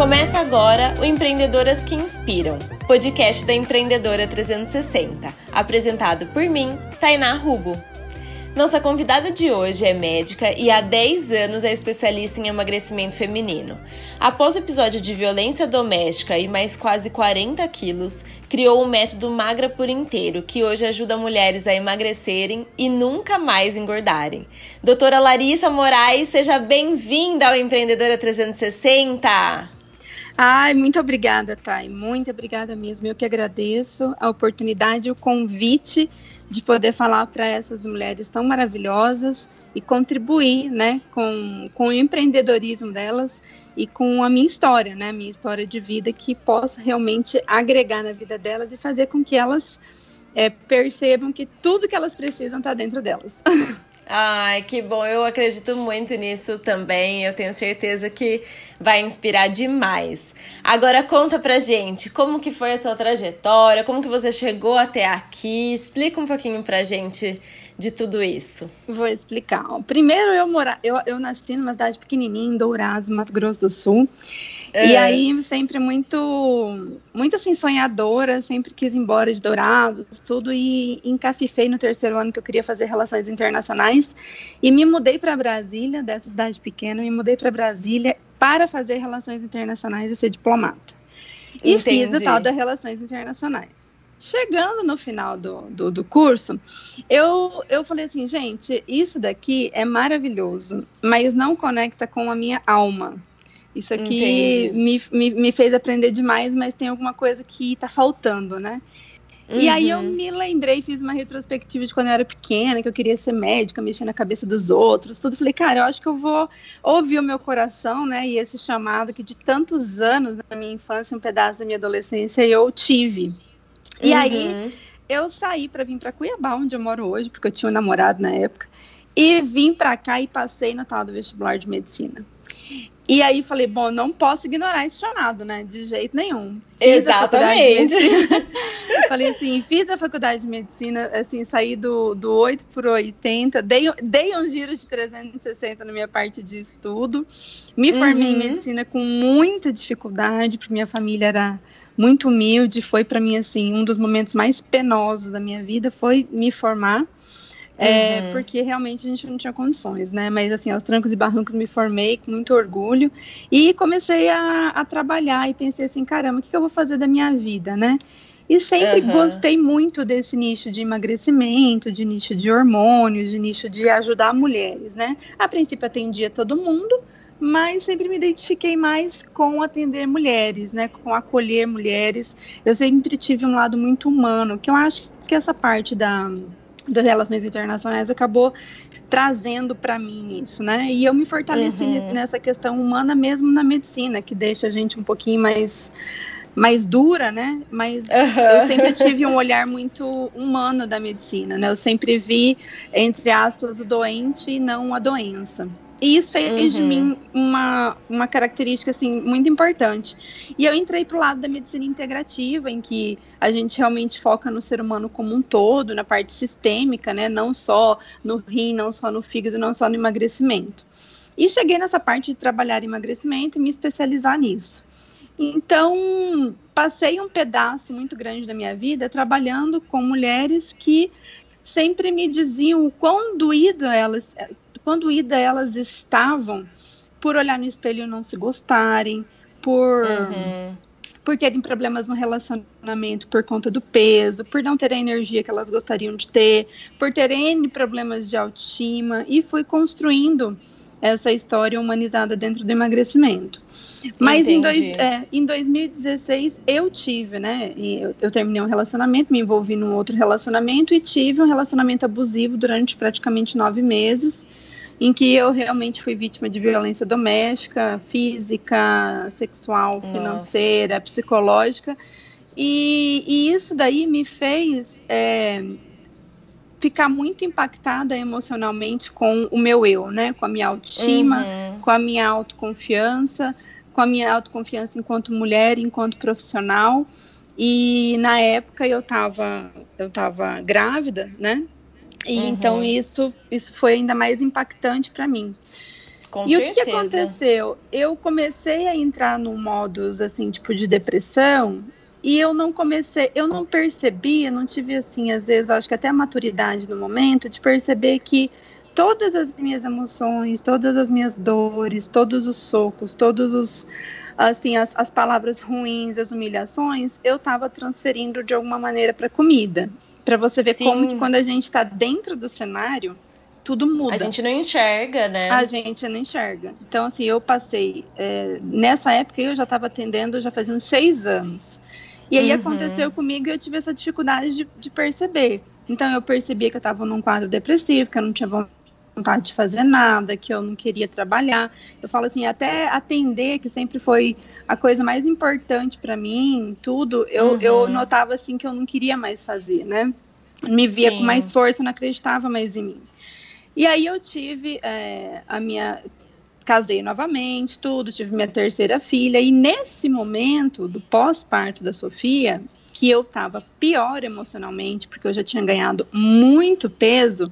Começa agora o Empreendedoras que Inspiram, podcast da Empreendedora 360, apresentado por mim, Tainá Rubo. Nossa convidada de hoje é médica e há 10 anos é especialista em emagrecimento feminino. Após o episódio de violência doméstica e mais quase 40 quilos, criou o método Magra por Inteiro, que hoje ajuda mulheres a emagrecerem e nunca mais engordarem. Doutora Larissa Moraes, seja bem-vinda ao Empreendedora 360! Ai, muito obrigada, Thay. Muito obrigada mesmo. Eu que agradeço a oportunidade, o convite de poder falar para essas mulheres tão maravilhosas e contribuir, né, com, com o empreendedorismo delas e com a minha história, né, minha história de vida que possa realmente agregar na vida delas e fazer com que elas é, percebam que tudo que elas precisam está dentro delas. Ai, que bom. Eu acredito muito nisso também. Eu tenho certeza que vai inspirar demais. Agora conta pra gente como que foi a sua trajetória, como que você chegou até aqui. Explica um pouquinho pra gente de tudo isso. Vou explicar. Primeiro eu mora, eu, eu nasci numa cidade pequenininha em Dourados, Mato Grosso do Sul. É. E aí, sempre muito, muito assim, sonhadora, sempre quis ir embora de Dourados, tudo, e encafifei no terceiro ano que eu queria fazer relações internacionais, e me mudei para Brasília, dessa cidade pequena, me mudei para Brasília para fazer relações internacionais e ser diplomata. E Entendi. fiz o tal das relações internacionais. Chegando no final do, do, do, curso, eu, eu falei assim, gente, isso daqui é maravilhoso, mas não conecta com a minha alma. Isso aqui me, me, me, fez aprender demais, mas tem alguma coisa que está faltando, né? Uhum. E aí eu uhum. me lembrei, fiz uma retrospectiva de quando eu era pequena, que eu queria ser médica, mexer na cabeça dos outros, tudo. Falei, cara, eu acho que eu vou ouvir o meu coração, né? E esse chamado que de tantos anos na minha infância, um pedaço da minha adolescência, eu tive. E uhum. aí eu saí para vir para Cuiabá, onde eu moro hoje, porque eu tinha um namorado na época, e vim para cá e passei no tal do vestibular de medicina. E aí falei, bom, não posso ignorar esse chamado, né? De jeito nenhum. Fiz Exatamente. falei assim, fiz a faculdade de medicina, assim, saí do, do 8 por 80, dei, dei um giro de 360 na minha parte de estudo, me formei uhum. em medicina com muita dificuldade, porque minha família era muito humilde, foi para mim, assim, um dos momentos mais penosos da minha vida, foi me formar. É, uhum. porque realmente a gente não tinha condições, né? Mas assim, aos trancos e barrancos me formei com muito orgulho e comecei a, a trabalhar e pensei assim, caramba, o que, que eu vou fazer da minha vida, né? E sempre uhum. gostei muito desse nicho de emagrecimento, de nicho de hormônios, de nicho de ajudar mulheres, né? A princípio atendia todo mundo, mas sempre me identifiquei mais com atender mulheres, né? Com acolher mulheres. Eu sempre tive um lado muito humano, que eu acho que essa parte da das relações internacionais acabou trazendo para mim isso, né? E eu me fortaleci uhum. nessa questão humana mesmo na medicina, que deixa a gente um pouquinho mais mais dura, né? Mas uhum. eu sempre tive um olhar muito humano da medicina, né? Eu sempre vi entre aspas o doente e não a doença. E isso fez uhum. de mim uma, uma característica assim muito importante. E eu entrei para o lado da medicina integrativa, em que a gente realmente foca no ser humano como um todo, na parte sistêmica, né? Não só no rim, não só no fígado, não só no emagrecimento. E cheguei nessa parte de trabalhar emagrecimento e me especializar nisso. Então, passei um pedaço muito grande da minha vida trabalhando com mulheres que sempre me diziam o quão doído elas, quando ida elas estavam por olhar no espelho e não se gostarem, por uhum. por terem problemas no relacionamento por conta do peso, por não terem a energia que elas gostariam de ter, por terem problemas de autoestima e fui construindo essa história humanizada dentro do emagrecimento. Mas em, dois, é, em 2016 eu tive, né? Eu, eu, terminei um relacionamento, me envolvi num outro relacionamento e tive um relacionamento abusivo durante praticamente nove meses em que eu realmente fui vítima de violência doméstica, física, sexual, financeira, Nossa. psicológica. E, e, isso daí me fez é, ficar muito impactada emocionalmente com o meu eu, né? Com a minha autoestima, uhum. com a minha autoconfiança, com a minha autoconfiança enquanto mulher, enquanto profissional. E na época eu estava eu tava grávida, né? E uhum. então isso, isso foi ainda mais impactante para mim. Com e certeza. o que, que aconteceu? Eu comecei a entrar num modus assim, tipo de depressão, e eu não comecei, eu não percebi, eu não tive assim, às vezes, acho que até a maturidade no momento de perceber que todas as minhas emoções, todas as minhas dores, todos os socos, todos os assim, as, as palavras ruins, as humilhações, eu estava transferindo de alguma maneira para comida. Para você ver Sim. como que quando a gente está dentro do cenário, tudo muda. A gente não enxerga, né? A gente não enxerga. Então, assim, eu passei. É, nessa época eu já estava atendendo, já fazia uns seis anos. E aí Uhum. aconteceu comigo e eu tive essa dificuldade de, de perceber. Então, eu percebia que eu estava num quadro depressivo, que eu não tinha vontade de fazer nada, que eu não queria trabalhar. Eu falo assim, até atender, que sempre foi a coisa mais importante para mim, tudo, eu, Uhum. eu notava assim que eu não queria mais fazer, né? Me via Sim. com mais força, não acreditava mais em mim. E aí eu tive é, a minha. Casei novamente, tudo, tive minha terceira filha, e nesse momento do pós-parto da Sofia, que eu estava pior emocionalmente, porque eu já tinha ganhado muito peso,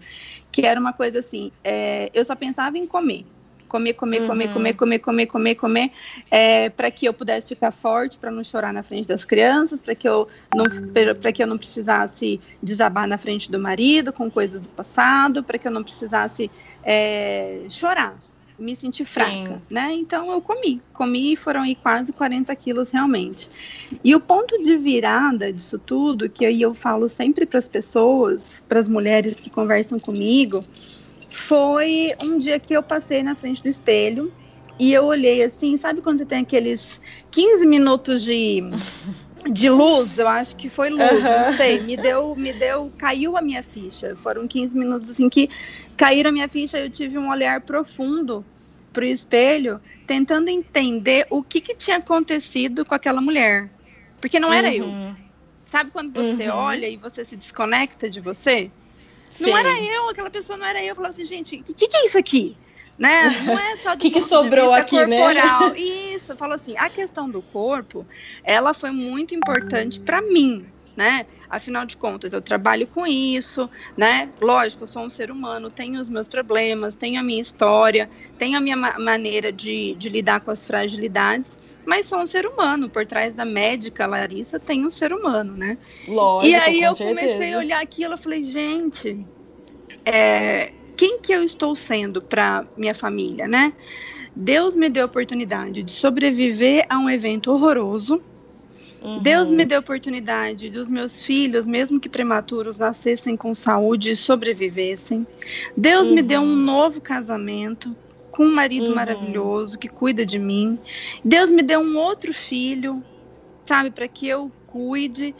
que era uma coisa assim, é, eu só pensava em comer. Comer, comer, comer, Uhum. comer, comer, comer, comer, comer, é, para que eu pudesse ficar forte, para não chorar na frente das crianças, para que eu não, para que eu não precisasse desabar na frente do marido com coisas do passado, para que eu não precisasse é, chorar, me sentir fraca, Sim. né? Então eu comi, comi e foram aí quase 40 quilos realmente. E o ponto de virada disso tudo, que aí eu falo sempre para as pessoas, para as mulheres que conversam comigo, foi um dia que eu passei na frente do espelho e eu olhei assim, sabe quando você tem aqueles 15 minutos de de luz, eu acho que foi luz, não sei, me deu, me deu, caiu a minha ficha. Foram 15 minutos assim que caíram a minha ficha, eu tive um olhar profundo pro espelho, tentando entender o que que tinha acontecido com aquela mulher. Porque não era eu. Uhum. Sabe quando você Uhum. olha e você se desconecta de você? Sim. Não era eu, aquela pessoa não era eu. Eu falava assim, gente, o que, que é isso aqui? Né? Não é só do Que que sobrou aqui, né? corporal. Isso, eu falo assim, a questão do corpo, ela foi muito importante para mim, né? Afinal de contas, eu trabalho com isso, né? Lógico, eu sou um ser humano, tenho os meus problemas, tenho a minha história, tenho a minha ma- maneira de, de lidar com as fragilidades, mas sou um ser humano. Por trás da médica Larissa tem um ser humano, né? Lógico, E aí eu certeza. comecei a olhar aquilo, eu falei, gente, é, quem que eu estou sendo para minha família, né? Deus me deu a oportunidade de sobreviver a um evento horroroso. Uhum. Deus me deu a oportunidade dos meus filhos, mesmo que prematuros, nascessem com saúde e sobrevivessem. Deus me deu um Uhum. novo casamento com um marido Uhum. maravilhoso que cuida de mim. Deus me deu um outro filho, sabe, para que eu cuide.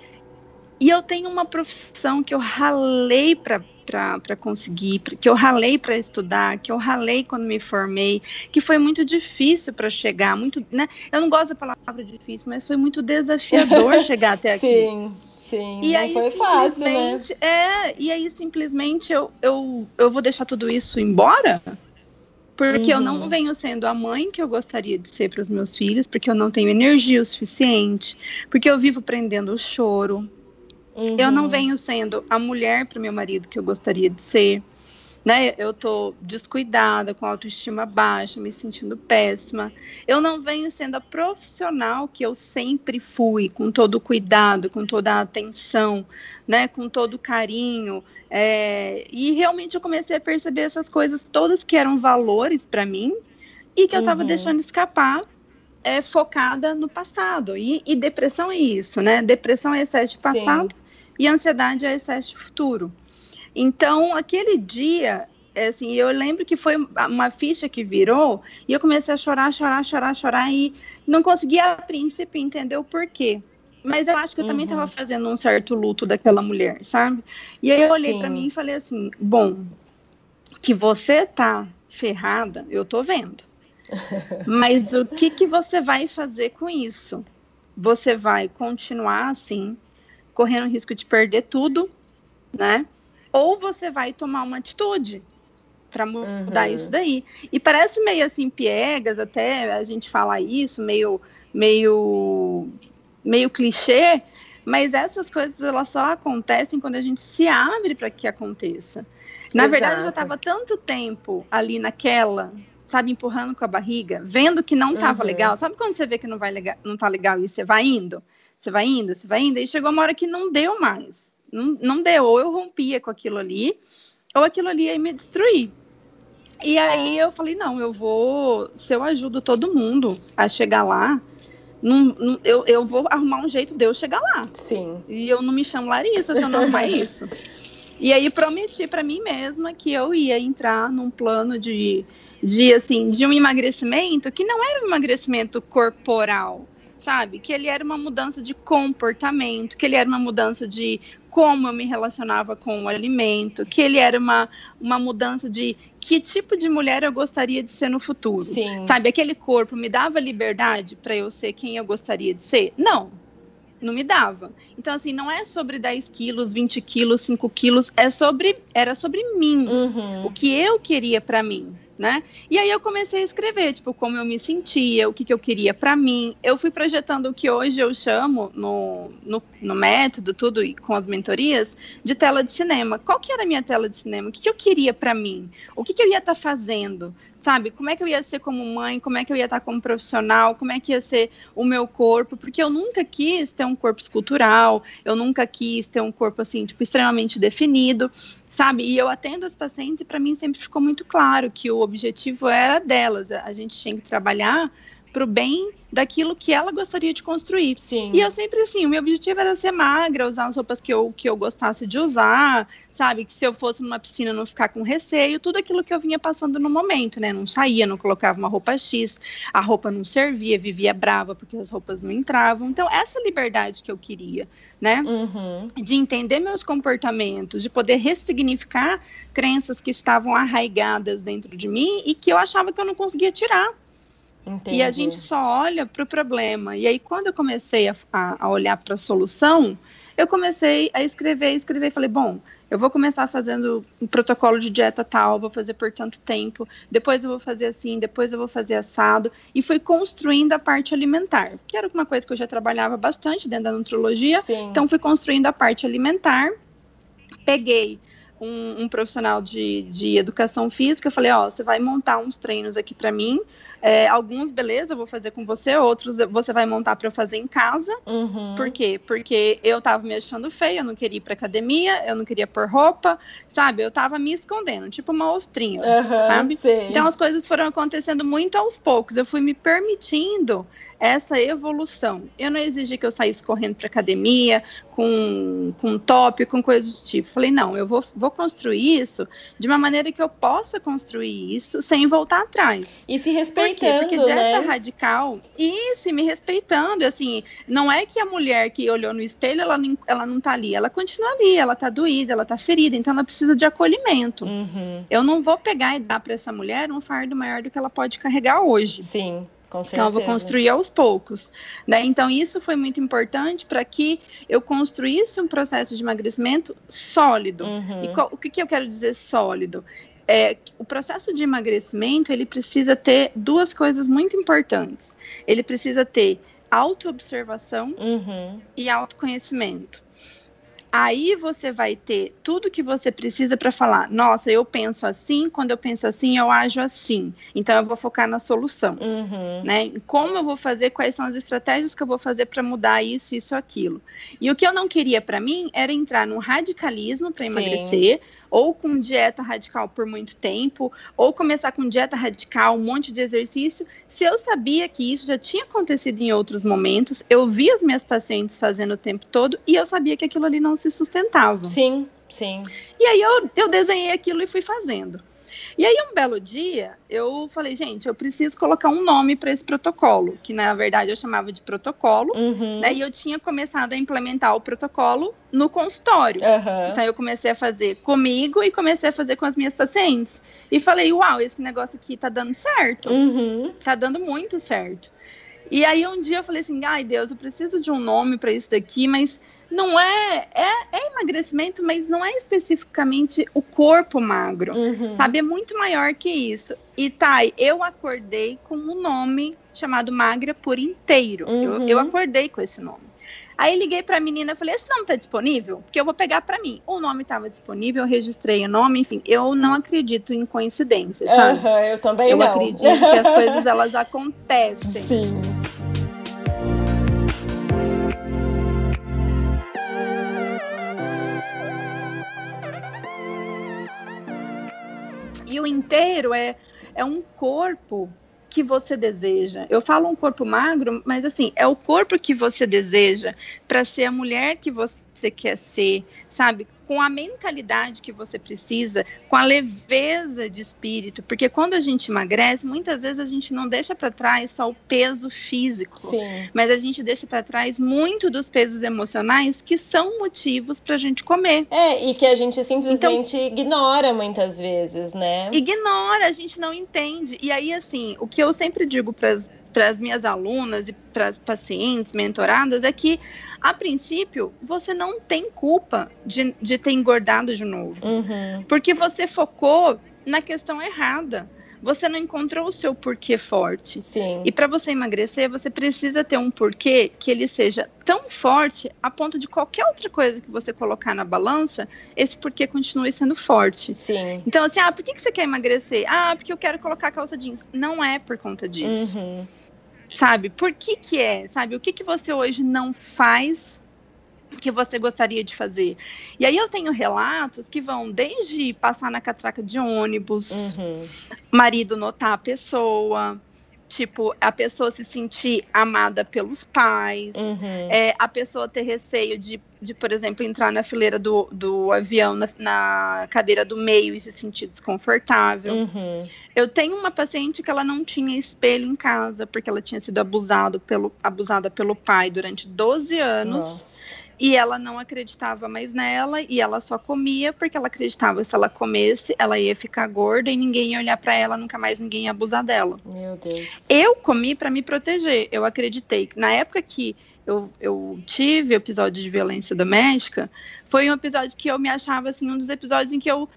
E eu tenho uma profissão que eu ralei para para conseguir, que eu ralei para estudar, que eu ralei quando me formei, que foi muito difícil para chegar, muito, né? Eu não gosto da palavra difícil, mas foi muito desafiador chegar até aqui. Sim, sim. E aí, foi fácil, né? simplesmente, é, e aí simplesmente eu, eu, eu vou deixar tudo isso embora? Porque eu Uhum. não venho sendo a mãe que eu gostaria de ser para os meus filhos, porque eu não tenho energia o suficiente, porque eu vivo prendendo o choro, eu não Uhum. venho sendo a mulher para o meu marido que eu gostaria de ser. Né? Eu tô descuidada, com autoestima baixa, me sentindo péssima. Eu não venho sendo a profissional que eu sempre fui, com todo o cuidado, com toda a atenção, né? com todo o carinho. É, E realmente eu comecei a perceber essas coisas todas que eram valores para mim e que eu estava Uhum. deixando escapar é, focada no passado. E, e depressão é isso, né? Depressão é excesso de passado e ansiedade é excesso de futuro. Então, aquele dia, é, assim, eu lembro que foi uma ficha que virou e eu comecei a chorar, chorar, chorar, chorar e não conseguia a princípio entender o porquê. Mas eu acho que eu também Uhum. estava fazendo um certo luto daquela mulher, sabe? E aí eu olhei para mim e falei assim: bom, que você tá ferrada, eu tô vendo. Mas o que, que você vai fazer com isso? Você vai continuar assim, correndo o risco de perder tudo, né? Ou você vai tomar uma atitude para mudar Uhum. isso daí. E parece meio assim piegas até a gente falar isso, meio meio meio clichê, mas essas coisas elas só acontecem quando a gente se abre para que aconteça. Na verdade, eu já Exato. estava tanto tempo ali naquela sabe, empurrando com a barriga, vendo que não tava uhum. legal. Sabe quando você vê que não vai legal, não tá legal e você vai indo? Você vai indo, você vai indo, e chegou uma hora que não deu mais. Não, não deu, ou eu rompia com aquilo ali, ou aquilo ali ia me destruir. E aí eu falei, não, eu vou, se eu ajudo todo mundo a chegar lá, não, não, eu, eu vou arrumar um jeito de eu chegar lá. Sim. E eu não me chamo Larissa se eu não arrumar isso. E aí prometi para mim mesma que eu ia entrar num plano de, de assim, de um emagrecimento que não era um emagrecimento corporal, sabe? Que ele era uma mudança de comportamento, que ele era uma mudança de como eu me relacionava com o alimento, que ele era uma, uma mudança de que tipo de mulher eu gostaria de ser no futuro. Sim. Sabe, aquele corpo me dava liberdade para eu ser quem eu gostaria de ser? Não, não me dava. Então, assim, não é sobre 10 quilos, 20 quilos, 5 quilos, é sobre, era sobre mim, uhum. o que eu queria para mim, né? E aí eu comecei a escrever, tipo, como eu me sentia, o que, que eu queria para mim. Eu fui projetando o que hoje eu chamo no, no, no, método, tudo e com as mentorias, de tela de cinema. Qual que era a minha tela de cinema? O que, que eu queria para mim? O que, que eu ia estar tá fazendo? sabe? Como é que eu ia ser como mãe, como é que eu ia estar como profissional, como é que ia ser o meu corpo, porque eu nunca quis ter um corpo escultural, eu nunca quis ter um corpo assim, tipo, extremamente definido, sabe? E eu atendo as pacientes e para mim sempre ficou muito claro que o objetivo era delas, a gente tinha que trabalhar para o bem daquilo que ela gostaria de construir. Sim. E eu sempre assim, o meu objetivo era ser magra, usar as roupas que eu, que eu gostasse de usar, sabe? Que se eu fosse numa piscina não ficar com receio, tudo aquilo que eu vinha passando no momento, né? Não saía, não colocava uma roupa X, a roupa não servia, vivia brava porque as roupas não entravam. Então, essa liberdade que eu queria, né? Uhum. De entender meus comportamentos, de poder ressignificar crenças que estavam arraigadas dentro de mim e que eu achava que eu não conseguia tirar. Entendi. E a gente só olha para o problema. E aí, quando eu comecei a, a olhar para a solução, eu comecei a escrever, escrever. Falei, bom, eu vou começar fazendo um protocolo de dieta tal, vou fazer por tanto tempo, depois eu vou fazer assim, depois eu vou fazer assado. E fui construindo a parte alimentar, que era uma coisa que eu já trabalhava bastante dentro da nutrologia. Sim. Então, fui construindo a parte alimentar. Peguei um, um profissional de, de educação física, falei, ó, você vai montar uns treinos aqui para mim, é, alguns, beleza, eu vou fazer com você, outros você vai montar para eu fazer em casa. Uhum. Por quê? Porque eu tava me achando feia, eu não queria ir pra academia, eu não queria pôr roupa, sabe? Eu tava me escondendo, tipo uma ostrinha, uhum, sabe? Sim. Então as coisas foram acontecendo muito aos poucos. Eu fui me permitindo essa evolução. Eu não exigi que eu saísse correndo para academia com, com top, com coisas do tipo. Falei, não, eu vou, vou construir isso de uma maneira que eu possa construir isso sem voltar atrás. E se respeitando, Por Porque dieta né? radical, isso, e me respeitando, assim, não é que a mulher que olhou no espelho, ela não, ela não tá ali, ela continua ali, ela tá doída, ela tá ferida, então ela precisa de acolhimento. Uhum. Eu não vou pegar e dar para essa mulher um fardo maior do que ela pode carregar hoje. Sim. Então, eu vou construir aos poucos. Né? Então, isso foi muito importante para que eu construísse um processo de emagrecimento sólido. Uhum. E qual, o que, que eu quero dizer sólido? É, o processo de emagrecimento ele precisa ter duas coisas muito importantes. Ele precisa ter autoobservação uhum. e autoconhecimento. Aí você vai ter tudo que você precisa para falar. Nossa, eu penso assim, quando eu penso assim, eu ajo assim. Então eu vou focar na solução, uhum. né? Como eu vou fazer? Quais são as estratégias que eu vou fazer para mudar isso, isso, aquilo? E o que eu não queria para mim era entrar no radicalismo para emagrecer ou com dieta radical por muito tempo, ou começar com dieta radical, um monte de exercício, se eu sabia que isso já tinha acontecido em outros momentos, eu vi as minhas pacientes fazendo o tempo todo e eu sabia que aquilo ali não se sustentava. Sim, sim. E aí eu, eu desenhei aquilo e fui fazendo. E aí, um belo dia, eu falei, gente, eu preciso colocar um nome para esse protocolo, que na verdade eu chamava de protocolo, uhum. né? E eu tinha começado a implementar o protocolo no consultório. Uhum. Então, eu comecei a fazer comigo e comecei a fazer com as minhas pacientes. E falei, uau, esse negócio aqui tá dando certo. Uhum. Tá dando muito certo. E aí, um dia eu falei assim, ai, Deus, eu preciso de um nome para isso daqui, mas não é, é, é, emagrecimento, mas não é especificamente o corpo magro, uhum. sabe? É muito maior que isso. E Thay, eu acordei com um nome chamado magra por inteiro. Uhum. Eu, eu, acordei com esse nome. Aí liguei para a menina, falei: "Esse nome tá disponível? Porque eu vou pegar para mim". O nome estava disponível, eu registrei o nome, enfim. Eu não acredito em coincidências, sabe? Uhum, eu também eu não. acredito que as coisas elas acontecem. Sim. O inteiro é, é um corpo que você deseja. Eu falo um corpo magro, mas assim, é o corpo que você deseja para ser a mulher que você quer ser, sabe? Com a mentalidade que você precisa, com a leveza de espírito, porque quando a gente emagrece, muitas vezes a gente não deixa para trás só o peso físico, Sim. mas a gente deixa para trás muito dos pesos emocionais que são motivos para a gente comer. É, e que a gente simplesmente ignora muitas vezes, né? ignora, a gente não entende. E aí, assim, o que eu sempre digo para as minhas alunas e para as pacientes mentoradas é que, a princípio, você não tem culpa de, de ter engordado de novo. Uhum. Porque você focou na questão errada. Você não encontrou o seu porquê forte. Sim. E para você emagrecer, você precisa ter um porquê que ele seja tão forte a ponto de qualquer outra coisa que você colocar na balança, esse porquê continue sendo forte. Sim. Então, assim, ah, por que, que você quer emagrecer? Ah, porque eu quero colocar calça jeans. Não é por conta disso. Uhum. Sabe? Por que que é? Sabe? O que que você hoje não faz que você gostaria de fazer? E aí eu tenho relatos que vão desde passar na catraca de ônibus, Uhum. marido notar a pessoa, tipo, a pessoa se sentir amada pelos pais, Uhum. é, a pessoa ter receio de, de, por exemplo, entrar na fileira do, do avião, na, na cadeira do meio e se sentir desconfortável. Uhum. Eu tenho uma paciente que ela não tinha espelho em casa, porque ela tinha sido abusado pelo, abusada pelo pai durante 12 anos. Nossa. E ela não acreditava mais nela e ela só comia porque ela acreditava que se ela comesse, ela ia ficar gorda e ninguém ia olhar para ela, nunca mais ninguém ia abusar dela. Meu Deus. Eu comi para me proteger. Eu acreditei que na época que eu, eu tive episódio de violência doméstica, foi um episódio que eu me achava assim, um dos episódios em que eu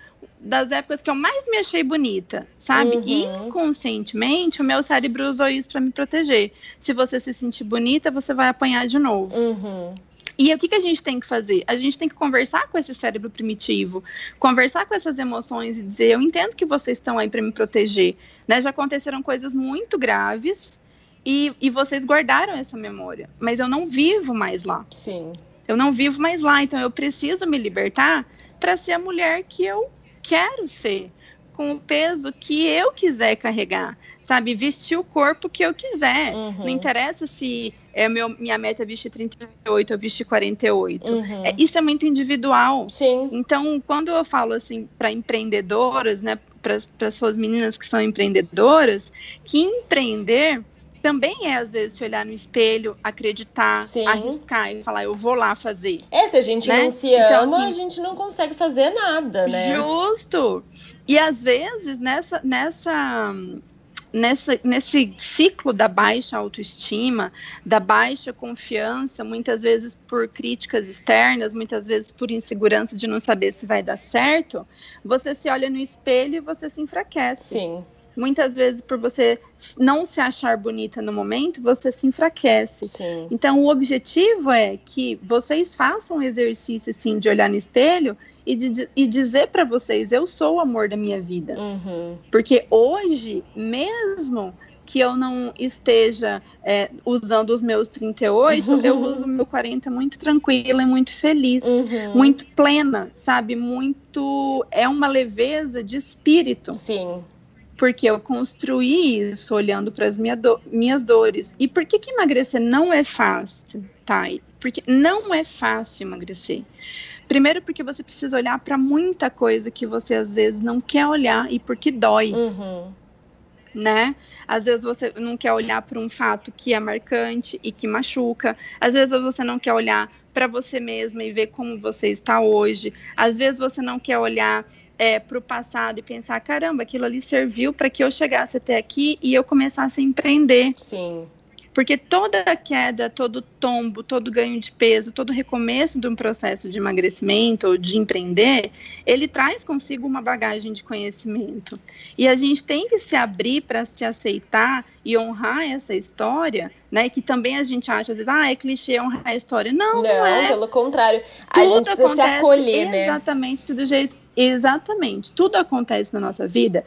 das épocas que eu mais me achei bonita, sabe? Uhum. E inconscientemente o meu cérebro usou isso para me proteger. Se você se sentir bonita, você vai apanhar de novo. Uhum. E o que, que a gente tem que fazer? A gente tem que conversar com esse cérebro primitivo, conversar com essas emoções e dizer: eu entendo que vocês estão aí para me proteger. Né? Já aconteceram coisas muito graves e, e vocês guardaram essa memória, mas eu não vivo mais lá. Sim. Eu não vivo mais lá, então eu preciso me libertar para ser a mulher que eu quero ser, com o peso que eu quiser carregar, sabe? Vestir o corpo que eu quiser. Uhum. Não interessa se é meu, minha meta é vestir 38 ou vestir 48. Uhum. É, isso é muito individual. Sim. Então, quando eu falo assim para empreendedoras, né, para as suas meninas que são empreendedoras, que empreender também é às vezes se olhar no espelho, acreditar, Sim. arriscar e falar eu vou lá fazer. É, se a gente Né? não se Então, ama, assim, a gente não consegue fazer nada, né? Justo. E às vezes nessa nessa Nessa, nesse ciclo da baixa autoestima, da baixa confiança, muitas vezes por críticas externas, muitas vezes por insegurança de não saber se vai dar certo, você se olha no espelho e você se enfraquece. Sim. Muitas vezes, por você não se achar bonita no momento, você se enfraquece. Sim. Então, o objetivo é que vocês façam um exercício assim, de olhar no espelho e, de, e dizer para vocês: eu sou o amor da minha vida. Uhum. Porque hoje, mesmo que eu não esteja é, usando os meus 38, eu uso o meu 40 muito tranquila e muito feliz, Uhum. muito plena, sabe? Muito. É uma leveza de espírito Sim. Porque eu construí isso olhando para as minha do minhas dores. E por que, que emagrecer não é fácil, Thay? Porque não é fácil emagrecer. Primeiro, porque você precisa olhar para muita coisa que você às vezes não quer olhar e porque dói, Uhum. né? Às vezes você não quer olhar para um fato que é marcante e que machuca. Às vezes você não quer olhar para você mesma e ver como você está hoje. Às vezes você não quer olhar é, para o passado e pensar, caramba, aquilo ali serviu para que eu chegasse até aqui e eu começasse a empreender. Sim. Porque toda queda, todo tombo, todo ganho de peso, todo recomeço de um processo de emagrecimento ou de empreender, ele traz consigo uma bagagem de conhecimento. E a gente tem que se abrir para se aceitar e honrar essa história, né? Que também a gente acha, às vezes, ah, é clichê honrar a história. Não, não, não é. pelo contrário. A Tudo gente precisa se acolher, né? Exatamente, do jeito. Exatamente. Tudo acontece na nossa vida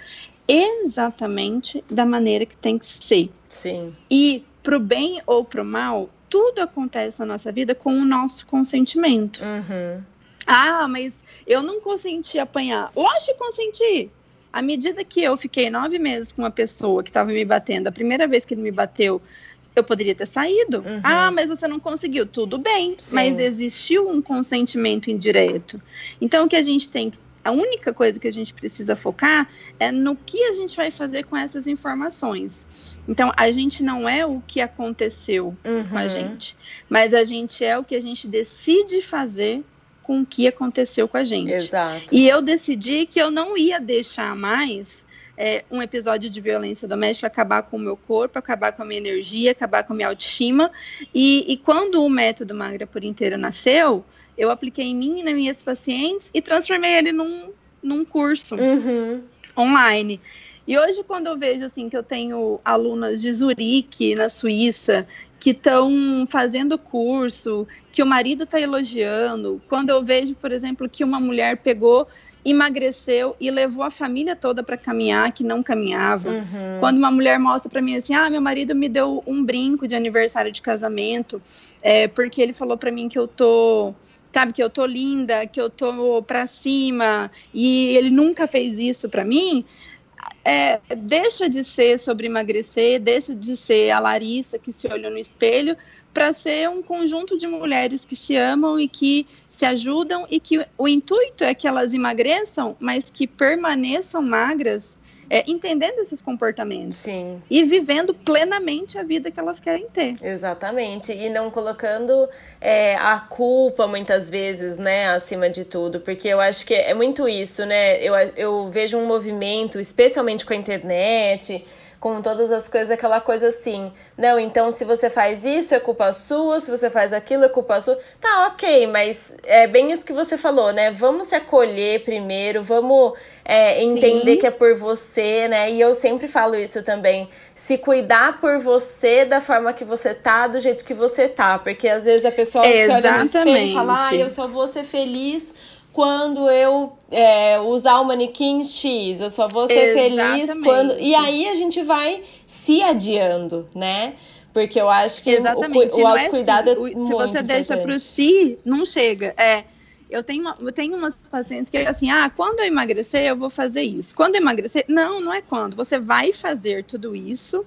exatamente da maneira que tem que ser. Sim. E pro bem ou pro mal, tudo acontece na nossa vida com o nosso consentimento. Uhum. Ah, mas eu não consenti apanhar. Lógico que consenti. À medida que eu fiquei nove meses com uma pessoa que estava me batendo, a primeira vez que ele me bateu, eu poderia ter saído. Uhum. Ah, mas você não conseguiu. Tudo bem, Sim. mas existiu um consentimento indireto. Então, o que a gente tem que a única coisa que a gente precisa focar é no que a gente vai fazer com essas informações. Então, a gente não é o que aconteceu uhum. com a uhum. gente, mas a gente é o que a gente decide fazer com o que aconteceu com a gente. Exato. E eu decidi que eu não ia deixar mais é, um episódio de violência doméstica acabar com o meu corpo, acabar com a minha energia, acabar com a minha autoestima. E, e quando o método Magra por Inteiro nasceu, eu apliquei em mim e nas minhas pacientes e transformei ele num, num curso uhum. online. E hoje, quando eu vejo assim que eu tenho alunas de Zurique, na Suíça, que estão fazendo curso, que o marido está elogiando, quando eu vejo, por exemplo, que uma mulher pegou emagreceu e levou a família toda para caminhar que não caminhava. Uhum. Quando uma mulher mostra para mim assim, ah, meu marido me deu um brinco de aniversário de casamento, é, porque ele falou para mim que eu tô sabe, que eu tô linda, que eu tô pra cima, e ele nunca fez isso para mim, é, deixa de ser sobre emagrecer, deixa de ser a Larissa que se olhou no espelho, para ser um conjunto de mulheres que se amam e que se ajudam e que o intuito é que elas emagreçam, mas que permaneçam magras é, entendendo esses comportamentos. Sim. E vivendo plenamente a vida que elas querem ter. Exatamente. E não colocando é, a culpa, muitas vezes, né, acima de tudo. Porque eu acho que é muito isso, né? Eu, eu vejo um movimento, especialmente com a internet com todas as coisas, aquela coisa assim. Não, então se você faz isso é culpa sua, se você faz aquilo é culpa sua. Tá, ok, mas é bem isso que você falou, né? Vamos se acolher primeiro, vamos é, entender Sim. que é por você, né? E eu sempre falo isso também. Se cuidar por você da forma que você tá, do jeito que você tá. Porque às vezes a pessoa Exatamente. se olha no espelho e fala, ah, eu só vou ser feliz quando eu é, usar o manequim X, eu só vou ser Exatamente. feliz quando. E aí a gente vai se adiando, né? Porque eu acho que Exatamente. o, o autocuidado é, assim. é Se você deixa para o si, não chega. É, eu tenho, eu tenho umas pacientes que é assim, ah, quando eu emagrecer, eu vou fazer isso. Quando eu emagrecer, não, não é quando. Você vai fazer tudo isso.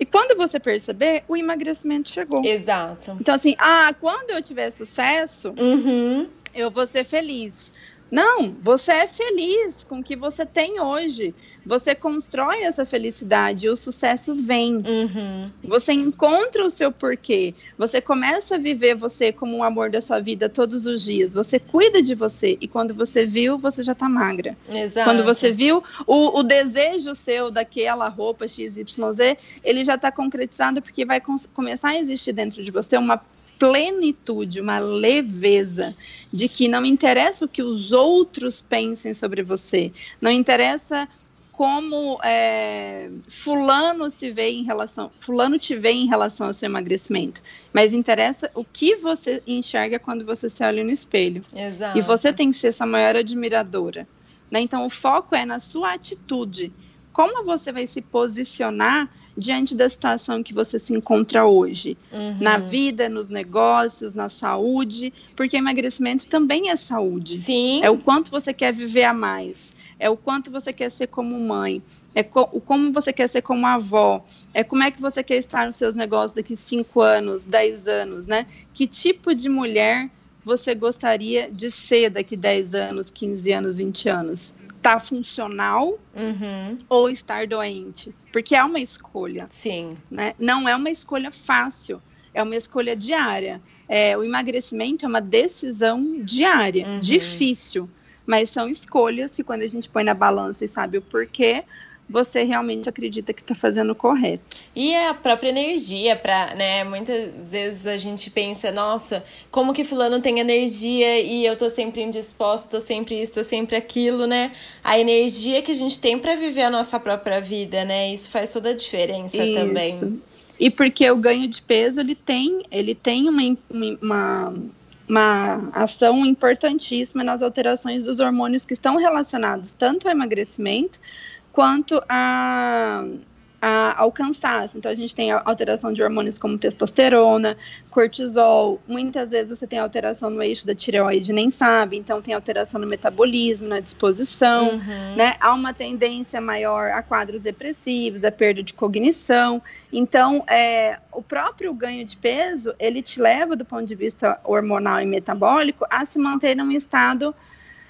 E quando você perceber, o emagrecimento chegou. Exato. Então, assim, ah, quando eu tiver sucesso, uhum eu vou ser feliz. Não, você é feliz com o que você tem hoje. Você constrói essa felicidade o sucesso vem. Uhum. Você encontra o seu porquê. Você começa a viver você como o amor da sua vida todos os dias. Você cuida de você. E quando você viu, você já tá magra. Exato. Quando você viu, o, o desejo seu daquela roupa XYZ, ele já tá concretizado porque vai começar a existir dentro de você uma plenitude, uma leveza de que não interessa o que os outros pensem sobre você, não interessa como é, fulano se vê em relação, fulano te vê em relação ao seu emagrecimento, mas interessa o que você enxerga quando você se olha no espelho. Exato. E você tem que ser essa maior admiradora. Né? Então o foco é na sua atitude. Como você vai se posicionar diante da situação que você se encontra hoje, uhum. na vida, nos negócios, na saúde, porque emagrecimento também é saúde. Sim. É o quanto você quer viver a mais, é o quanto você quer ser como mãe, é co como você quer ser como avó, é como é que você quer estar nos seus negócios daqui 5 anos, 10 anos, né? Que tipo de mulher você gostaria de ser daqui 10 anos, 15 anos, 20 anos? Estar tá funcional uhum. ou estar doente. Porque é uma escolha. Sim. Né? Não é uma escolha fácil, é uma escolha diária. É, o emagrecimento é uma decisão diária, uhum. difícil, mas são escolhas que quando a gente põe na balança e sabe o porquê, você realmente acredita que está fazendo correto. E é a própria energia, para, né? Muitas vezes a gente pensa, nossa, como que fulano tem energia e eu tô sempre indisposta, tô sempre isso, tô sempre aquilo, né? A energia que a gente tem para viver a nossa própria vida, né? Isso faz toda a diferença isso. também. E porque o ganho de peso, ele tem, ele tem uma, uma uma ação importantíssima nas alterações dos hormônios que estão relacionados tanto ao emagrecimento quanto a, a, ao cansaço. Então, a gente tem alteração de hormônios como testosterona, cortisol. Muitas vezes você tem alteração no eixo da tireoide nem sabe. Então, tem alteração no metabolismo, na disposição. Uhum. Né? Há uma tendência maior a quadros depressivos, a perda de cognição. Então, é, o próprio ganho de peso, ele te leva, do ponto de vista hormonal e metabólico, a se manter num estado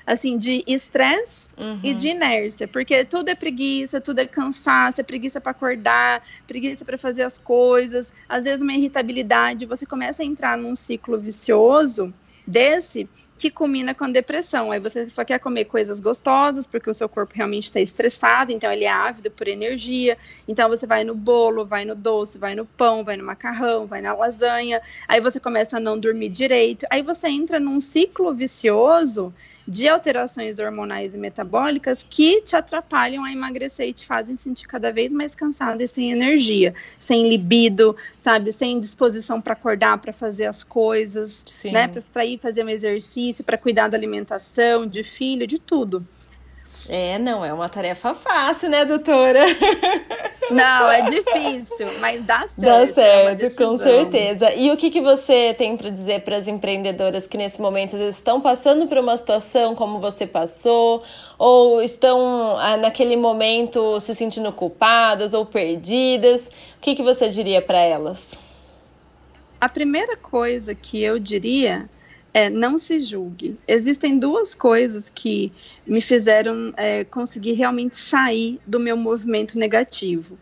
assim, de estresse uhum. e de inércia, porque tudo é preguiça, tudo é cansaço, é preguiça para acordar, preguiça para fazer as coisas, às vezes uma irritabilidade, você começa a entrar num ciclo vicioso desse que culmina com a depressão. Aí você só quer comer coisas gostosas, porque o seu corpo realmente está estressado, então ele é ávido por energia. Então você vai no bolo, vai no doce, vai no pão, vai no macarrão, vai na lasanha. Aí você começa a não dormir direito. Aí você entra num ciclo vicioso de alterações hormonais e metabólicas que te atrapalham a emagrecer e te fazem sentir cada vez mais cansada e sem energia, sem libido, sabe, sem disposição para acordar, para fazer as coisas, Sim. né, para ir fazer um exercício, para cuidar da alimentação, de filho, de tudo. É, não é uma tarefa fácil, né, doutora? Não, é difícil, mas dá certo. Dá certo, é com certeza. E o que, que você tem para dizer para as empreendedoras que nesse momento estão passando por uma situação como você passou, ou estão ah, naquele momento se sentindo culpadas ou perdidas? O que, que você diria para elas? A primeira coisa que eu diria é, não se julgue. Existem duas coisas que me fizeram é, conseguir realmente sair do meu movimento negativo.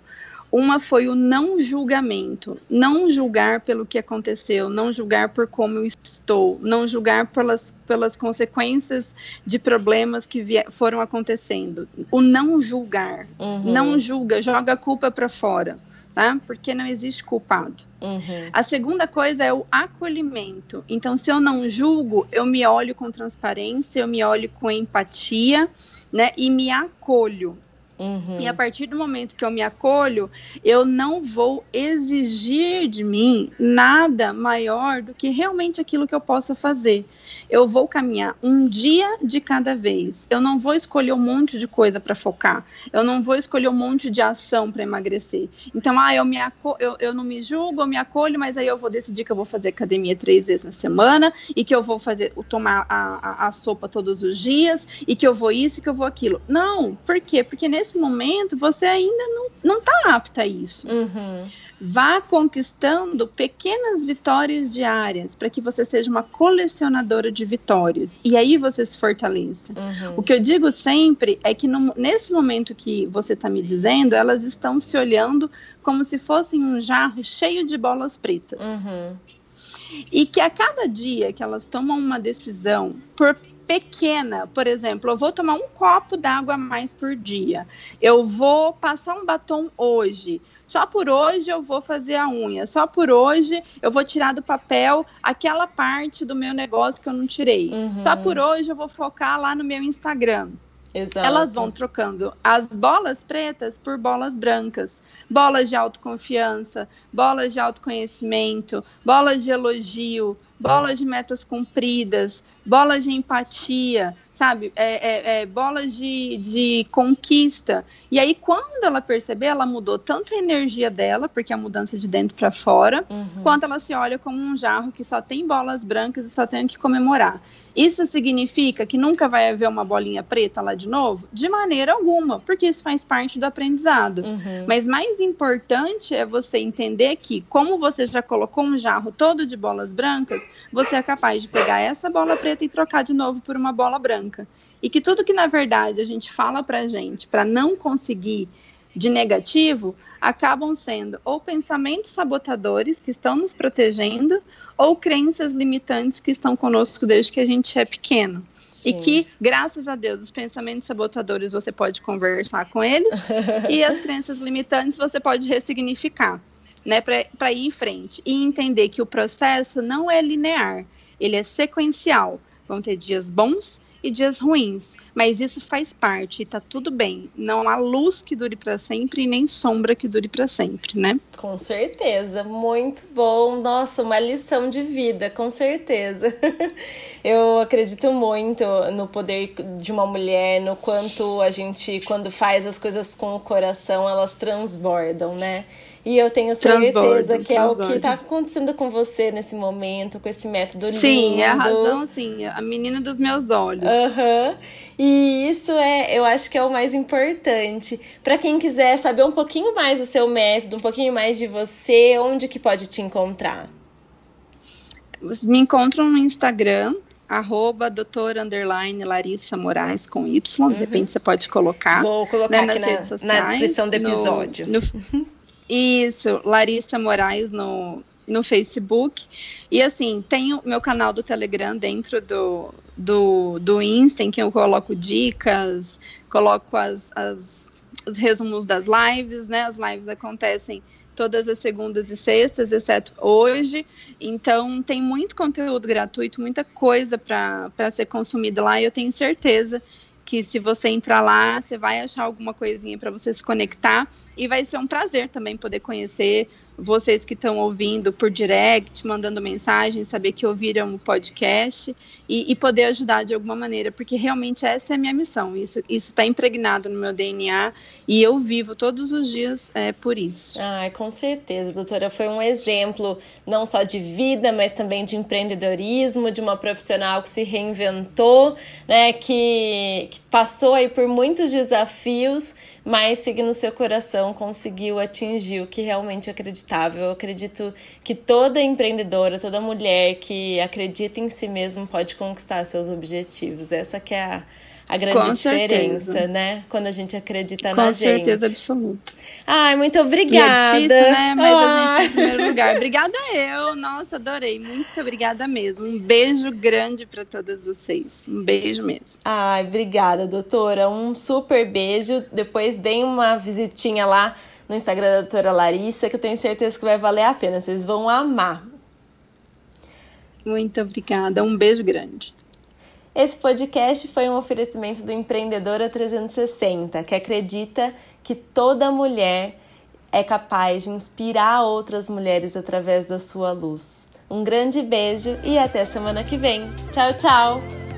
Uma foi o não julgamento, não julgar pelo que aconteceu, não julgar por como eu estou, não julgar pelas, pelas consequências de problemas que foram acontecendo. O não julgar, uhum. não julga, joga a culpa para fora tá? Porque não existe culpado. Uhum. A segunda coisa é o acolhimento. Então, se eu não julgo, eu me olho com transparência, eu me olho com empatia, né? E me acolho. Uhum. E a partir do momento que eu me acolho, eu não vou exigir de mim nada maior do que realmente aquilo que eu possa fazer. Eu vou caminhar um dia de cada vez. Eu não vou escolher um monte de coisa para focar. Eu não vou escolher um monte de ação para emagrecer. Então, ah, eu, me eu, eu não me julgo, eu me acolho, mas aí eu vou decidir que eu vou fazer academia três vezes na semana e que eu vou fazer tomar a, a, a sopa todos os dias e que eu vou isso e que eu vou aquilo. Não, por quê? Porque nesse momento você ainda não, não tá apta a isso. Uhum. Vá conquistando pequenas vitórias diárias para que você seja uma colecionadora de vitórias. E aí você se fortaleça. Uhum. O que eu digo sempre é que no, nesse momento que você está me dizendo, elas estão se olhando como se fossem um jarro cheio de bolas pretas. Uhum. E que a cada dia que elas tomam uma decisão, por pequena, por exemplo, eu vou tomar um copo d'água a mais por dia, eu vou passar um batom hoje, só por hoje eu vou fazer a unha, só por hoje eu vou tirar do papel aquela parte do meu negócio que eu não tirei. Uhum. Só por hoje eu vou focar lá no meu Instagram. Exato. Elas vão trocando as bolas pretas por bolas brancas. Bolas de autoconfiança, bolas de autoconhecimento, bolas de elogio, bolas de metas cumpridas, bolas de empatia, sabe? É, é, é, bolas de, de conquista. E aí, quando ela perceber, ela mudou tanto a energia dela, porque é a mudança de dentro para fora, uhum. quanto ela se olha como um jarro que só tem bolas brancas e só tem que comemorar. Isso significa que nunca vai haver uma bolinha preta lá de novo? De maneira alguma, porque isso faz parte do aprendizado. Uhum. Mas mais importante é você entender que, como você já colocou um jarro todo de bolas brancas, você é capaz de pegar essa bola preta e trocar de novo por uma bola branca. E que tudo que na verdade a gente fala pra gente para não conseguir de negativo acabam sendo ou pensamentos sabotadores que estão nos protegendo ou crenças limitantes que estão conosco desde que a gente é pequeno. Sim. E que, graças a Deus, os pensamentos sabotadores você pode conversar com eles e as crenças limitantes você pode ressignificar, né, para ir em frente e entender que o processo não é linear, ele é sequencial. Vão ter dias bons e dias ruins, mas isso faz parte e tá tudo bem. Não há luz que dure para sempre e nem sombra que dure para sempre, né? Com certeza, muito bom. Nossa, uma lição de vida, com certeza. Eu acredito muito no poder de uma mulher, no quanto a gente quando faz as coisas com o coração, elas transbordam, né? E eu tenho certeza que é o que está acontecendo com você nesse momento, com esse método lindo. Sim, é a razão, sim, a menina dos meus olhos. Uhum. E isso é, eu acho que é o mais importante. Para quem quiser saber um pouquinho mais do seu método, um pouquinho mais de você, onde que pode te encontrar? Me encontram no Instagram, arroba doutor underline Larissa Moraes com Y, uhum. de repente você pode colocar. Vou colocar né, aqui na, sociais, na, descrição do episódio. No, no, Isso, Larissa Moraes no, no Facebook. E assim, tem o meu canal do Telegram dentro do, do, do Insta, em que eu coloco dicas, coloco as, as, os resumos das lives, né? As lives acontecem todas as segundas e sextas, exceto hoje. Então, tem muito conteúdo gratuito, muita coisa para ser consumido lá, e eu tenho certeza que se você entrar lá, você vai achar alguma coisinha para você se conectar. E vai ser um prazer também poder conhecer vocês que estão ouvindo por direct, mandando mensagem, saber que ouviram o podcast e, e, poder ajudar de alguma maneira, porque realmente essa é a minha missão. Isso está impregnado no meu DNA e eu vivo todos os dias é, por isso. Ah, com certeza, doutora. Foi um exemplo não só de vida, mas também de empreendedorismo, de uma profissional que se reinventou, né, que, que passou aí por muitos desafios, mas seguindo seu coração conseguiu atingir o que realmente acreditava. Eu acredito que toda empreendedora, toda mulher que acredita em si mesmo pode conquistar seus objetivos. Essa que é a, a grande Com diferença, certeza. né? Quando a gente acredita Com na gente. Com certeza absoluta. Ai, muito obrigada. E é difícil, né? Mas a gente tá em primeiro lugar. Obrigada eu. Nossa, adorei. Muito obrigada mesmo. Um beijo grande para todas vocês. Um beijo mesmo. Ai, obrigada, doutora. Um super beijo. Depois deem uma visitinha lá no Instagram da doutora Larissa, que eu tenho certeza que vai valer a pena. Vocês vão amar. Muito obrigada. Um beijo grande. Esse podcast foi um oferecimento do Empreendedora 360, que acredita que toda mulher é capaz de inspirar outras mulheres através da sua luz. Um grande beijo e até semana que vem. Tchau, tchau!